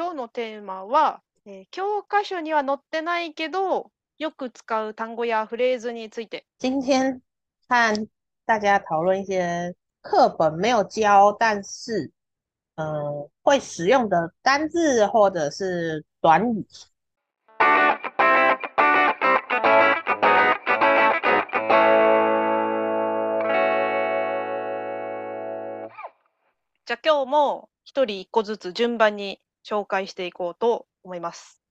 今日のテーマは、えー教科書には載ってないけど、よく使う単語やフレーズについて。今天和大家讨论一些课本没有教，但是呃会使用的单字或者是短语。じゃあ今日も一人一個ずつ順番に紹介していこうと思います。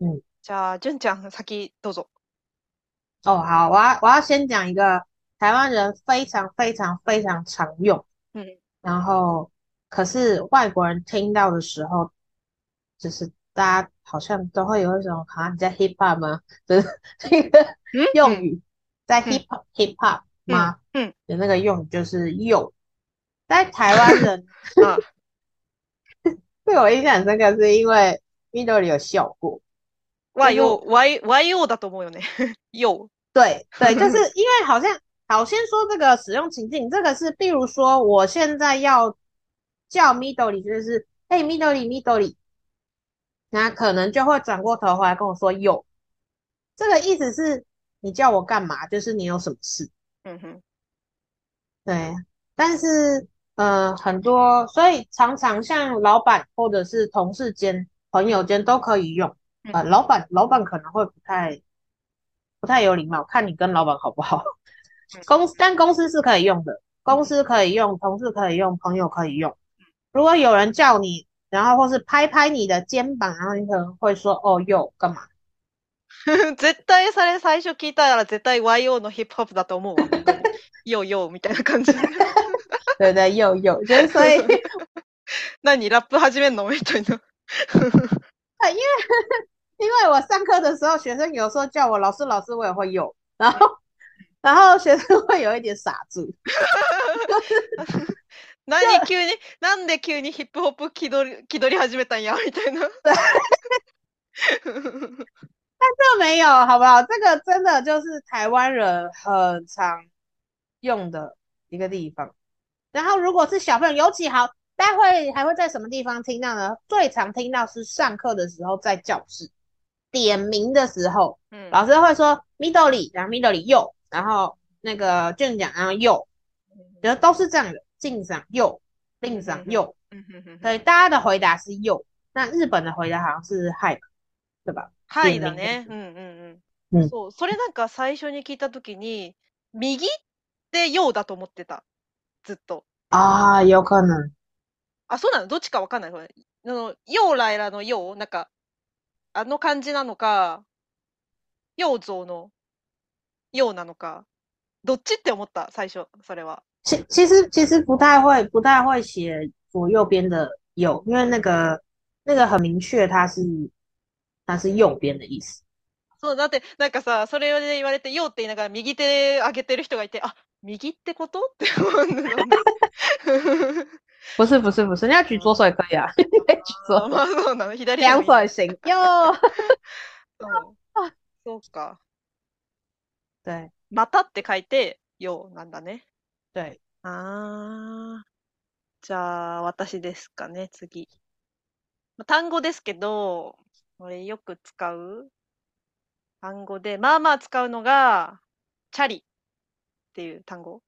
嗯，じゃあ、純ちゃん先どうぞ。哦，好，我要我要先讲一个台湾人非常非常非常常用，うん。然后可是外国人听到的时候，就是大家好像都会有一种好像你在 hip hop 吗？就是这个嗯用语在嗯 hip hop hip hop 吗？嗯的那个用语就是“又”，在台湾人あ、 对我印象很深刻，是因为 Midori 有笑过。和よ、Y、YO だと思うよね。よ。对对，就是因为好像好，先说这个使用情境，这个是，比如说我现在要叫 Midori，就是哎 Midori Midori，那可能就会转过头回来跟我说有，这个意思是你叫我干嘛？就是你有什么事。うんうん。对，但是 呃，很多，所以常常像老板或者是同事间、朋友间都可以用。呃，老板老板可能会不太不太有礼貌，看你跟老板好不好。公司但公司是可以用的，公司可以用，同事可以用，朋友可以用。如果有人叫你，然后或是拍拍你的肩膀，然后你可能会说哦哟干嘛？絶対それ最初聞いたら絶対 YO のヒップホップだと思うわ。本当によよみたいな感じ。 对对，又又就是所以。何ラップ始めんのみたいな。啊，因为因为我上课的时候，学生有时候叫我老师，老师我也会有，然后然后学生会有一点傻住，何急に、なんで急にヒップホップ気取り、気取り始めたんやみたいな。这没有，好不好？这个真的就是台湾人很常用的一个地方。 然后如果是小朋友，尤其好，大家会还会在什么地方听到呢？最常听到是上课的时候，在教室点名的时候，うん老师会说 Midori，然后 Midori 右，然后那个卷讲然后右，觉得都是这样的，敬赏右，令赏右，うんうんうん所以大家的回答是右，那日本的回答好像是嗨，对吧？はいだね。点名うんうんうん。うんそう、それなんか最初に聞いたときに、右ってようだと思ってた。 ずっと。啊，有可能。あ、そうなの？どっちかわかんない？あの、ようらいらのようなんか、あの感じなのか、ようぞうのようなのか、どっちって思った、最初、それは。其其实其实不太会不太会写左右边的右，因为那个那个很明确，它是它是右边的意思。そう、だって、なんかさ、それで言われて、ようって言いながら右手上げてる人がいて、あ、右ってこと？って思うんだよね。不是不是不是，你要举左手也可以啊，你可以举左まあそうなの。左手两手也行。右，そうそうか。对またって書いて、ようなんだね。对，あー。じゃあ、私ですかね、次。まあ単語ですけど、これよく使う？単語で、まあまあ使うのが、チャリっていう単語。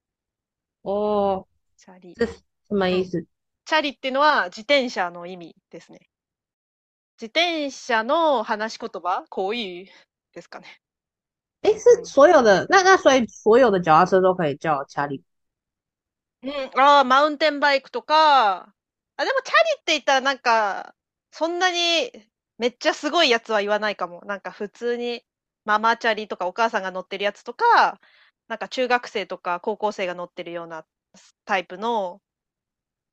哦，チャリ。这是什么意思？チャリっていうのは自転車の意味ですね。自転車の話し言葉こういうですかね。诶，是所有的？那那所以所有的脚踏车都可以叫查理。うん、ああ、マウンテンバイクとか、あ、でもチャリって言ったらなんか、そんなにめっちゃすごいやつは言わないかも。なんか普通にママチャリとかお母さんが乗ってるやつとか、なんか中学生とか高校生が乗ってるようなタイプの、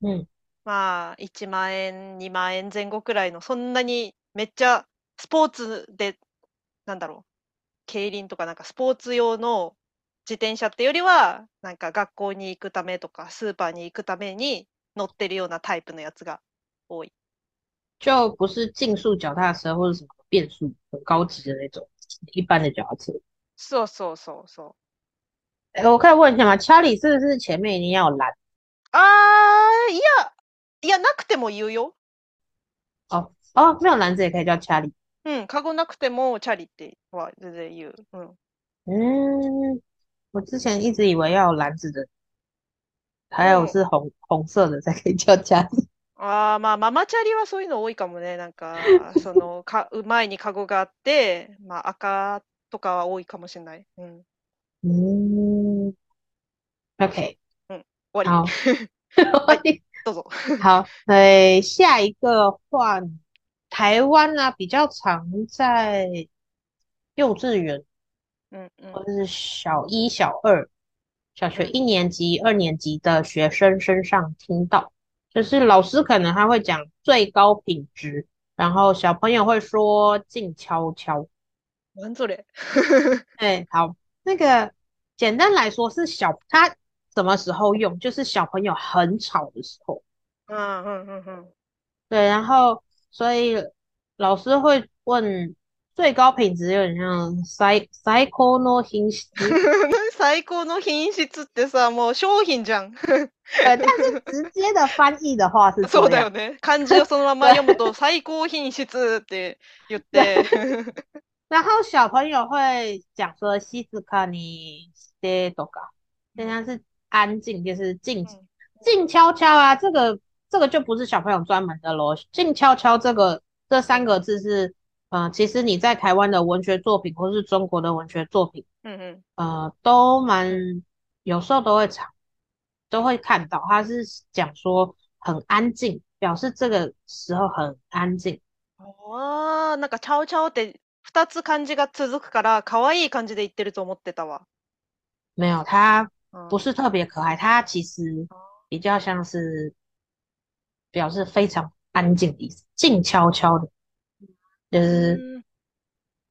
嗯まあ、1万円、2万円前後くらいの、そんなにめっちゃスポーツで、なんだろう、競輪とかなんかスポーツ用の自転車ってよりは、なんか学校に行くためとか、スーパーに行くために乗ってるようなタイプのやつが多い。就不是竞速脚踏车或者什么变速很高级的那种，一般的脚踏车。そうそうそうそう。哎，我可以问一下吗？查理是不是前面一定要有蓝？あー、いや、いや、なくても言うよ。哦，哦，没有篮子也可以叫チャリ。うん、カゴなくてもチャリっては全然言う。うん。嗯，我之前一直以为要有篮子的，还有是红红色的才可以叫チャリ。ああ、まあ、ママチャリはそういうの多いかもね。なんか、その、か、前にカゴがあって、まあ、赤とかは多いかもしれない。うん。嗯 ，OK，終わり。好，どうぞ。好，呃，下一个换台湾啊，比较常在幼稚園うんうん。或者是小一、小二、小学一年级、二年级的学生身上听到，就是老师可能他会讲最高品质，然后小朋友会说静悄悄。なんそれ。哎，好，那个简单来说是小，他 什么时候用？就是小朋友很吵的时候。うんうんうんうん。对，然后所以老师会问最高品质，有点像最最高の品質。最高の品質ってさ、もう商品じゃん。对，但是直接的翻译的话是这そうだよ样。ね。漢字をそのまま読むと、最高品質って言って。然后小朋友会讲说静かにしてとか，现在是 安静，就是静嗯静悄悄啊，这个这个就不是小朋友专门的咯。静悄悄这个这三个字是，呃，其实你在台湾的文学作品或是中国的文学作品，うんうん。呃，都蛮有时候都会常都会看到，他是讲说很安静，表示这个时候很安静。ああ、なんか、チャオチャオって二つ漢字が続くから、可愛い感じで言ってると思ってたわ。没有，它うん 不是特别可爱，它其实比较像是表示非常安静的意思，静悄悄的，就是うん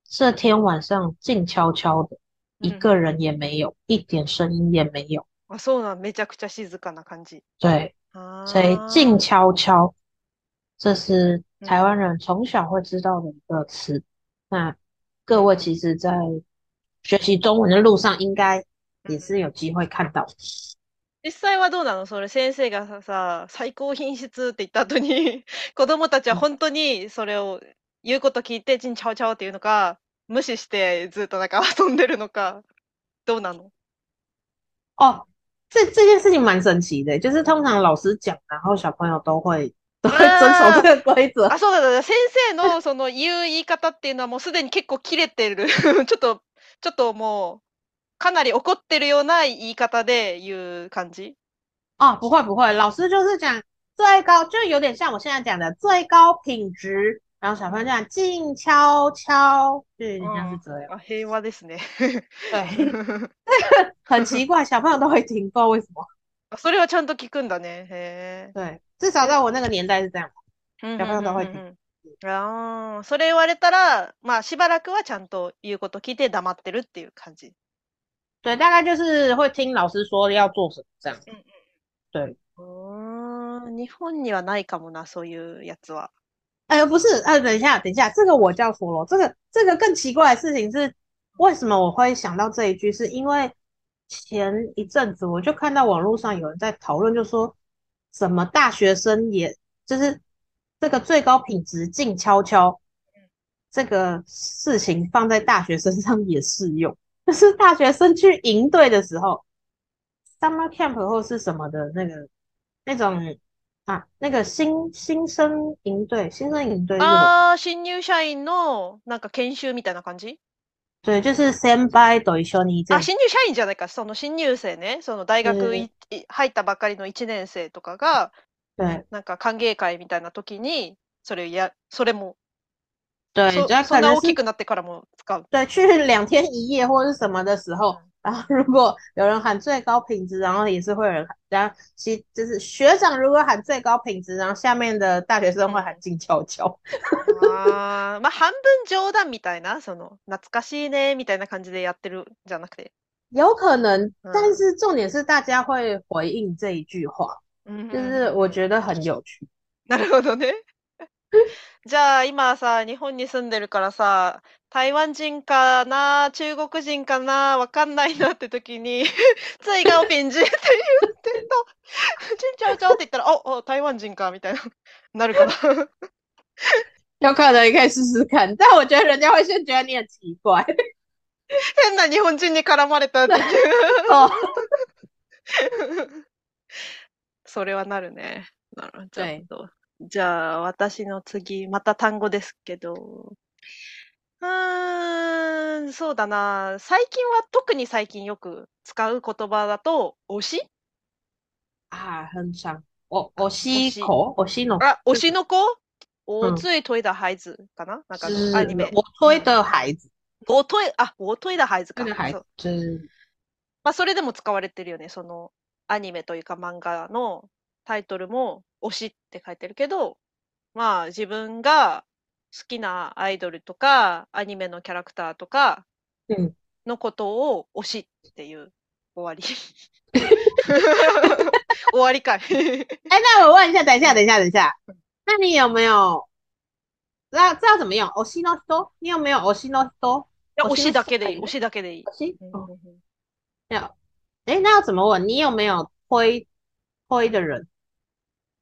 这天晚上静悄悄的，一嗯个人也没有，一点声音也没有。あ、そうなん、めちゃくちゃ静かな感じ。对，あ所以ー静悄悄，这是台湾人从小会知道的一个词。那各位其实，在学习中文的路上，应该 也是有机会看到。実際はどうなの？それ先生がさ、さ最高品質って言った後に、子供たちは本当にそれを言うこと聞いて、チンチャオチャオっていうのか、無視してずっとなんか遊んでるのか、どうなの？哦，这这件事情蛮神奇的，就是通常老师讲，然后小朋友都会都会遵守这个规则。あ、そうだだ、先生のその言う言い方っていうのはもうすでに結構切れてる。ちょっと、ちょっともう、かなり怒ってるような言い方で言う感じ？哦，不会不会，老师就是讲最高，就有点像我现在讲的最高品质，然后小朋友讲静悄悄，就有点像是这样。あ、平和ですね。对，很奇怪，小朋友都会听，不知道为什么。あ それはちゃんと聞くんだね。へ对，至少在我那个年代是这样。え。小朋友都会うんうんうんうんああ、それ言われたら、まあしばらくはちゃんと言うこと聞いて黙ってるっていう感じ。对，大概就是会听老师说要做什么这样。嗯嗯对，うーん、日本にはないかもな、そういうやつは。哎，不是，呃，等一下，等一下，这个我叫说咯。这个这个更奇怪的事情是，为什么我会想到这一句？是因为前一阵子我就看到网络上有人在讨论，就说怎么大学生也就是这个最高品质静悄悄这个事情放在大学身上也适用， 就是大学生去营队的时候，summer camp 或是什么的那个那种。啊，那个新新生营队，新生营队日文，ああ、新入社員のなんか研修みたいな感じ？对，就是先輩と一緒にあ、这新入社員じゃないか。その新入生ね。その大学いい入ったばかりの1年生とかが、对なんか歓迎会みたいな時に、それや、それも、对，そ就可能是そんな大きくなってからも使う。对去两天一夜或是什么的时候，然后如果有人喊最高品质，然后也是会有人喊，然后其就是学长如果喊最高品质，然后下面的大学生会喊静悄悄。ああ、まあ半分冗談みたいな、その、懐かしいね、みたいな感じでやってるんじゃなくて。有可能，嗯但是重点是大家会回应这一句话，うん就是我觉得很有趣。なるほどね。 じゃあ今さ、日本に住んでるからさ、台湾人かな、中国人かな、わかんないなって時に、最高ピンジって言ってた。ちんちゃうちゃうって言ったら、お、お、台湾人か、みたいな、なるかな。有可能你可以试试看，但我觉得人家会先觉得你很奇怪。変な日本人に絡まれたっていう。哦，それはなるね。なるほど。じゃあ私の次、また単語ですけど。うーん、そうだな。最近は特に最近よく使う言葉だと、推し？啊，很长。我我吸口，我吸のあ、推しの子？うん我最推的孩子かな？なんかアニメ。我推的孩子，我推、あ、我推的孩子か。孩そう子まあ、それでも使われてるよね。その、アニメというか漫画のタイトルも、推しって書いてるけど、まあ、自分が好きなアイドルとか、アニメのキャラクターとか嗯，のことを推しっていう終わり。終わりかい。哎，那我问一下，等一下，等一下，等一下，那你有没有知道知道怎么用？推しの人？你有没有推しの人？推しだけでいい。推しだけでいい。推し？うん哦，うんうん要。哎，那要怎么问？你有没有推推的人？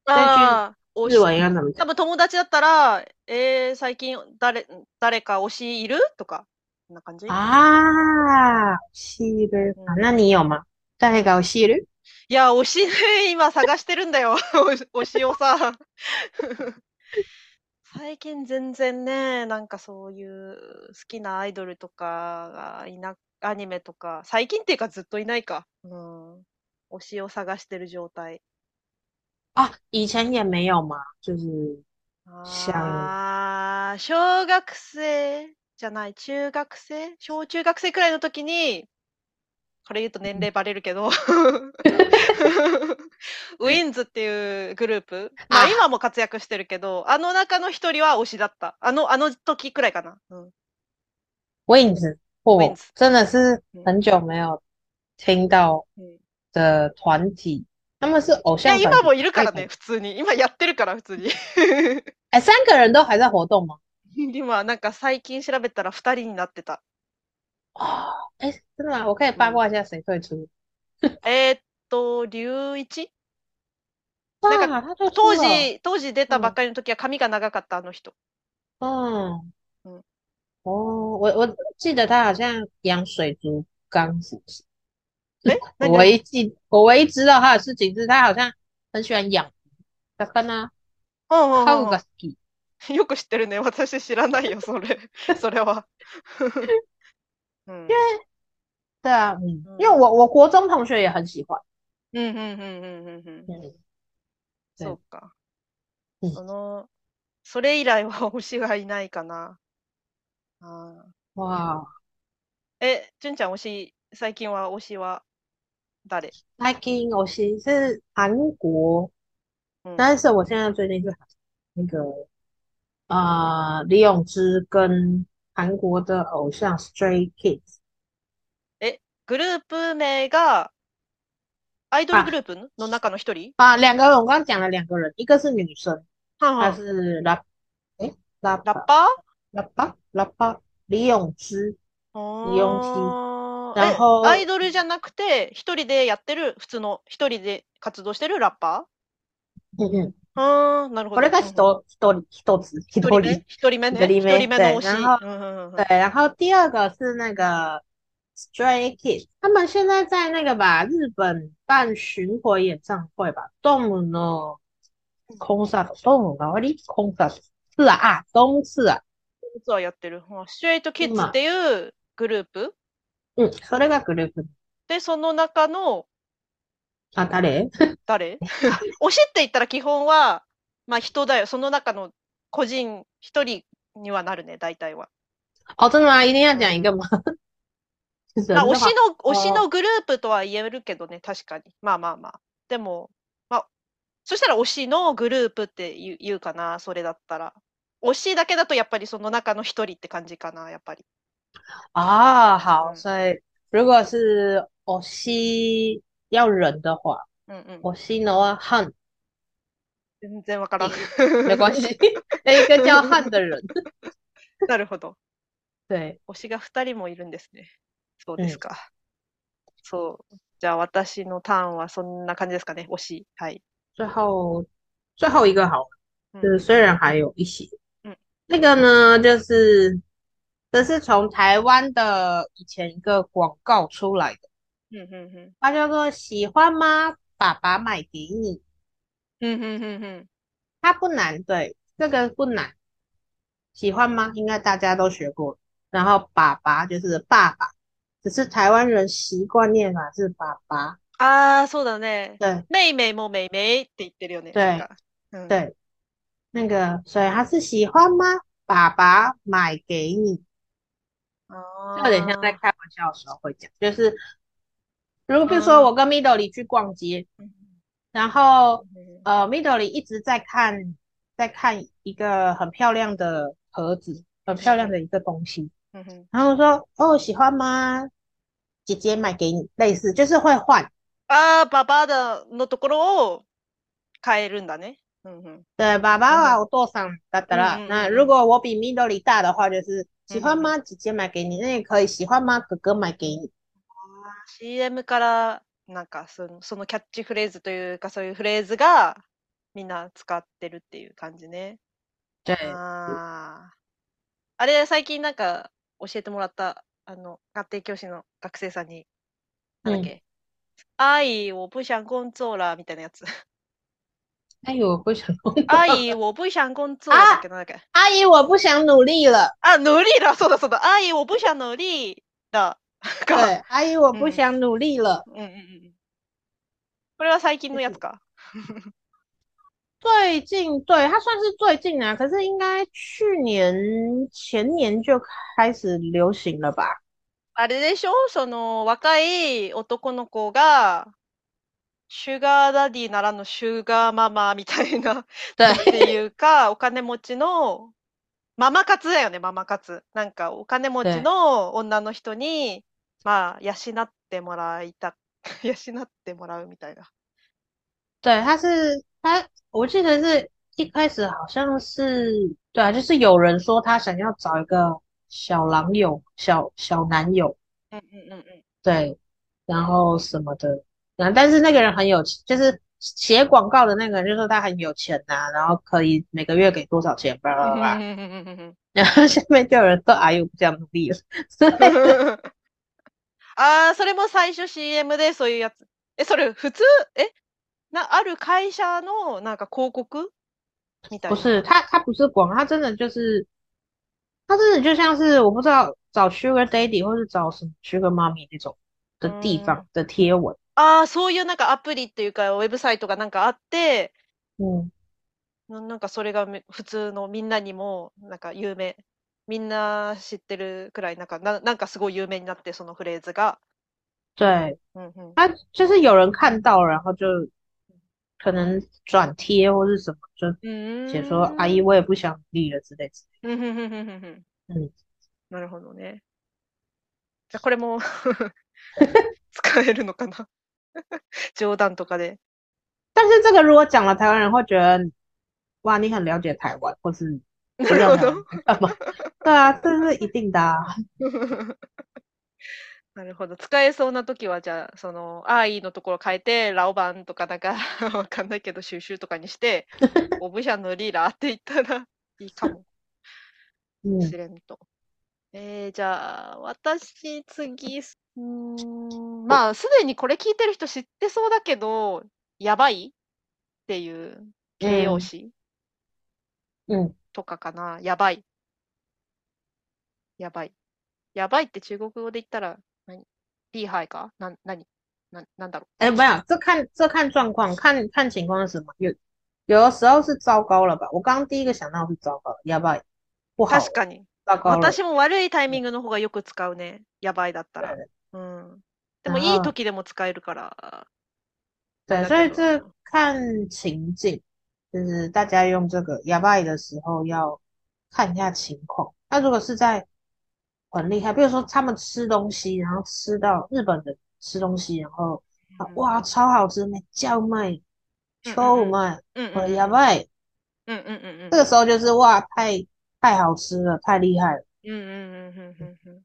ああ、推日し。文应该怎么讲？多分友達だったら、えー、最近誰、誰か推しいる？とか、こんな感じ？啊，シール。啊那你有吗？誰がシール？いや、推し、今探してるんだよ。推しをさ。最近全然ね、なんかそういう好きなアイドルとかがいな、アニメとか、最近っていうかずっといないか。うん。推しを探してる状態。啊，以前也没有嘛，就是像あー、小学生じゃない、中学生？小中学生くらいの時に、これ言うと年齢バレるけど、ウィンズっていうグループ、まああ今も活躍してるけど、あの中の一人は推しだった。あの、あの時くらいかな。うん。Wings，我 Wings 真的是很久没有听到うん的团体，他们是偶像。今もいるからはいね、普通に。今やってるから、普通に。哎，三个人都还在活动吗？今、なんか最近調べたら二人になってた。哦，哎，真的吗？我可以八卦一下谁退出？えーっと、龍一？哇，那个他退出了。当時、当時出たばっかりの時は髪が長かった、あの人。嗯嗯哦，我我记得他好像养水族缸，是不是？え何我唯一记，我唯一知道他的事情是他好像很喜欢养魚、うんうんハうんうウが好き。ん。よく知ってるね。私知らないよ、それ。それは。うん。对啊，嗯，嗯因为我我国中同学也很喜欢，うんうんうんうんうんうん。嗯，对そうか。うんその、それ以来は推しがいないかな。あ哇，ーえ、純ちゃん推し、最近は推しは？到底？Niking，我其实是韩国，但是我现在最近是那个呃李永之跟韩国的偶像 Stray Kids。诶，group 名が，idol group？no 中の，一人？啊，两个人，我刚讲了两个人，一个是女生，她是拉，诶，拉拉 pa，拉 pa，拉 pa，李永之，李永之。然後え、アイドルじゃなくて、一人でやってる、普通の、一人で活動してるラッパ嗯嗯，ーあー、なるほど。これがうんうん。一一人一つ一一人。一人目ね。一人目。一人目の推し。对然後うんうんうん对，然后第二个是那个 Stray Kids，他们现在在那个吧，日本办巡回演唱会吧，动物のコンサート、動物のりコンサート。是啊啊，东是啊，実はやってる。シチュエイトキッズってい。うグループうん、それがグループ。で、その中のあ、誰？誰？推しって言ったら基本は、まあ人だよ。その中の個人一人にはなるね、大体は。哦，真的吗？一定要讲一个吗？あ、推しの、推しのグループとは言えるけどね、確かに。まあまあまあ。でも、まあ、そしたら推しのグループって言う言うかな、それだったら。推しだけだとやっぱりその中の一人って感じかな、やっぱり。啊，好，嗯所以如果是我西要人的话，うんうん。我西的话汉全然わからん。没关系，有一个叫汉的人，なるほど。对，推しが二人もいるんですね。そうですか。そう。じゃあ私のターンはそんな感じですかね、推し。はい。最后最后一个好了，うん就是虽然还有一些嗯，那个呢，就是这是从台湾的以前一个广告出来的，うんうんうん。它叫做喜欢吗？爸爸买给你。うんうんうんうん。它不难，对，这个不难。喜欢吗？应该大家都学过。然后爸爸就是爸爸，只是台湾人习惯念法是爸爸。ああ、そうだね。对メイメイもメイメイって言ってるよね。对なんか。うん。对，那个，所以他是喜欢吗？爸爸买给你， あ就有点像在あ。开玩笑的时候会讲，就是如果比如说我跟 Midori 去逛街，うん然后うん呃，Midori 一直在看，在看一个很漂亮的盒子，很漂亮的一个东西，うんうん然后说哦，喜欢吗？姐姐买给你，类似就是会换。ああ、ババアだのところを変えるんだね。うんうん。对，爸爸啊，我多上哒哒啦。嗯嗯嗯那嗯如果我比 Midori 大的话，就是 喜欢嗯吗？姐姐买给你，那也可以。喜欢吗？哥哥买给你。CM から、なんかその、そのキャッチフレーズというか、そういうフレーズがみんな使ってるっていう感じね。对，ああ。あれ、最近なんか教えてもらった、あの、家庭教師の学生さんに、なんだっけ、愛我不想工作了みたいなやつ。阿姨，我不想工作。愛我不想工作だっけなんだっけ阿姨，我不想努力了。あ、努力だそうだそうだ愛我不想努力だ。か。对，阿姨，我不想努力了。うんうんうん。これは最近のやつか。最近，对，它算是最近啊，可是应该去年、前年就开始流行了吧？あれでしょその若い男の子が、 シュガーダディならぬシュガーママみたいな、对っていうか、お金持ちの、ママ活だよね、ママ活。なんか、お金持ちの女の人に、まあ、養ってもらいた、養ってもらうみたいな。对，他是他，我记得是一开始好像是，对啊，就是有人说他想要找一个小狼友、小小男友，うんうんうんうん。对，然后什么的，然后但是那个人很有钱，就是写广告的那个人就说他很有钱呐、然后可以每个月给多少钱，巴拉巴拉，然后下面就有人说，哎呦，不想努力了，ああ、それも最初 CM でそういうやつ。え、それ普通えな、ある会社のなんか広告みたいな。不是他，他不是广告，他真的就是，他真的就像是我不知道找 Sugar Daddy 或是找什么 Sugar Mommy 那种的地方的贴文， ああ、そういうなんかアプリっていうか、ウェブサイトがなんかあって、嗯，ななんかそれがめ普通のみんなにもなんか有名。みんな知ってるくらいなんか、ななんかすごい有名になって、そのフレーズが。对，うんうん。他就是有人看到，然后就可能转贴或是什么，就写说阿姨我也不想努力了之类之类うんうんうんうんうんうんうんなるほどね。じゃあこれも 使えるのかな？冗談とかで。但是这个如果讲了，台湾人会觉得哇，你很了解台湾，或是 不知道台湾在干嘛？对啊，这是一定的啊。なるほど。使えそうなときは、じゃあ、その、あーいいのところ変えて、ラオバンとかなんか、わかんないけど、収集とかにして、オブシャのリーラーって言ったらいいかも嗯しれんと。えー、じゃあ、私、次、うーん、まあ、すでにこれ聞いてる人知ってそうだけど、やばい？っていう形容詞？嗯，とかかな？やばい。やばい。やばいって中国語で言ったら何、厉害か？な、何？な、なんだろ哎，没有，这看这看状况，看看情况是什么？有有的时候是糟糕了吧？我刚刚第一个想到是糟糕，要不要不う。好了，確かに。糟糕了。私も悪いタイミングの方がよく使うね。やばいだったら。对うん。でも然後いい時でも使えるから。对，那个所以这看情境，就是大家用这个哑巴语的时候要看一下情况。那如果是在很厉害，比如说他们吃东西，然后吃到日本的吃东西，然后啊哇超好吃，没叫卖、超卖，うん或者うん哑巴语，うんうんうんうん这个時候就是哇太太好吃了，太厉害了。うんうんうんうんうんうん。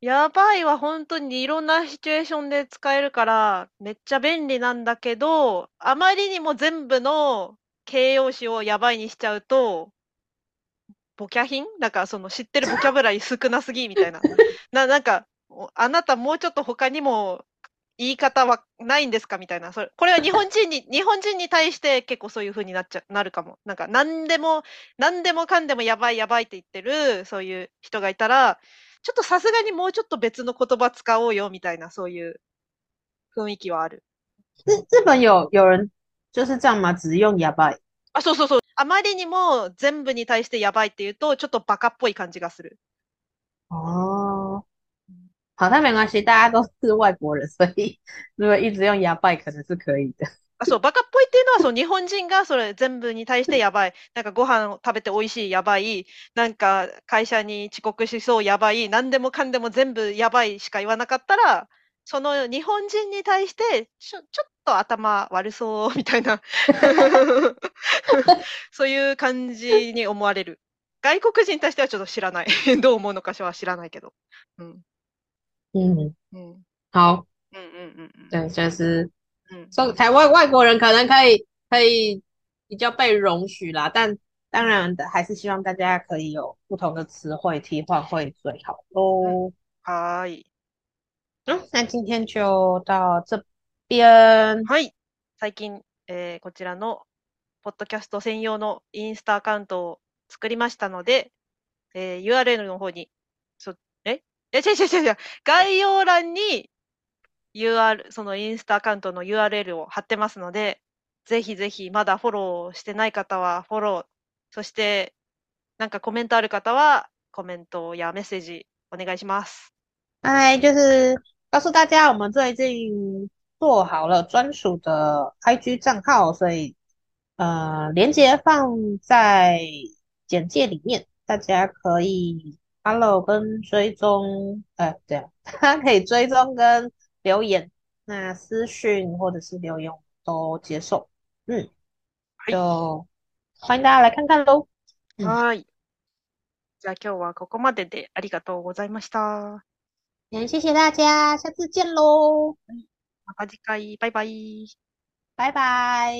やばいは本当にいろんなシチュエーションで使えるから、めっちゃ便利なんだけど、あまりにも全部の形容詞をやばいにしちゃうと、ボキャ品？なんかその知ってるボキャブラリー少なすぎみたいな。な、なんか、あなたもうちょっと他にも言い方はないんですかみたいな。それ、これは日本人に、日本人に対して結構そういう風になっちゃ、なるかも。なんか何でも、何でもかんでもやばいやばいって言ってる、そういう人がいたら、ちょっとさすがにもうちょっと別の言葉使おうよみたいな、そういう雰囲気はある。日日本有有人就是这样吗？只用やばい。あ、そうそうそう。あまりにも全部に対してやばいって言うと、ちょっとバカっぽい感じがする。哦，好，那没关系，大家都是外国人，所以如果一直用やばい可能是可以的。あ、そう、バカっぽいっていうのは、そう、日本人がそれ全部に対してやばい。なんかご飯を食べて美味しいやばい。なんか会社に遅刻しそうやばい。何でもかんでも全部やばいしか言わなかったら、その日本人に対してちょ、ちょっと頭悪そうみたいな そういう感じに思われる。外国人に対してはちょっと知らない。どう思うのかしらは知らないけど。うん。嗯嗯，好，嗯嗯嗯嗯，对，就是嗯，说台湾外国人可能可以可以比较被容许啦，但当然的还是希望大家可以有不同的词汇替换会最好喽。はい。嗯，那今天就到这边。はい。最近、えー、こちらのポッドキャスト専用のインスタアカウントを作りましたので、えー、URL の方に、そ、ええ、違う違う違う違う。概要欄に UR、そのインスタアカウントの URL を貼ってますので、ぜひぜひまだフォローしてない方はフォロー、そしてなんかコメントある方はコメントやメッセージお願いします。はい、就是告诉大家，我们最近做好了专属的 IG 账号，所以呃，连接放在简介里面，大家可以 follow 跟追踪，呃，这样，大 家可以追踪跟。留言，那私讯或者是留言都接受。嗯，就欢迎大家来看看喽。はい。じゃあ今日はここまででありがとうございました。也谢谢大家，下次见喽。また次回，拜拜。拜拜。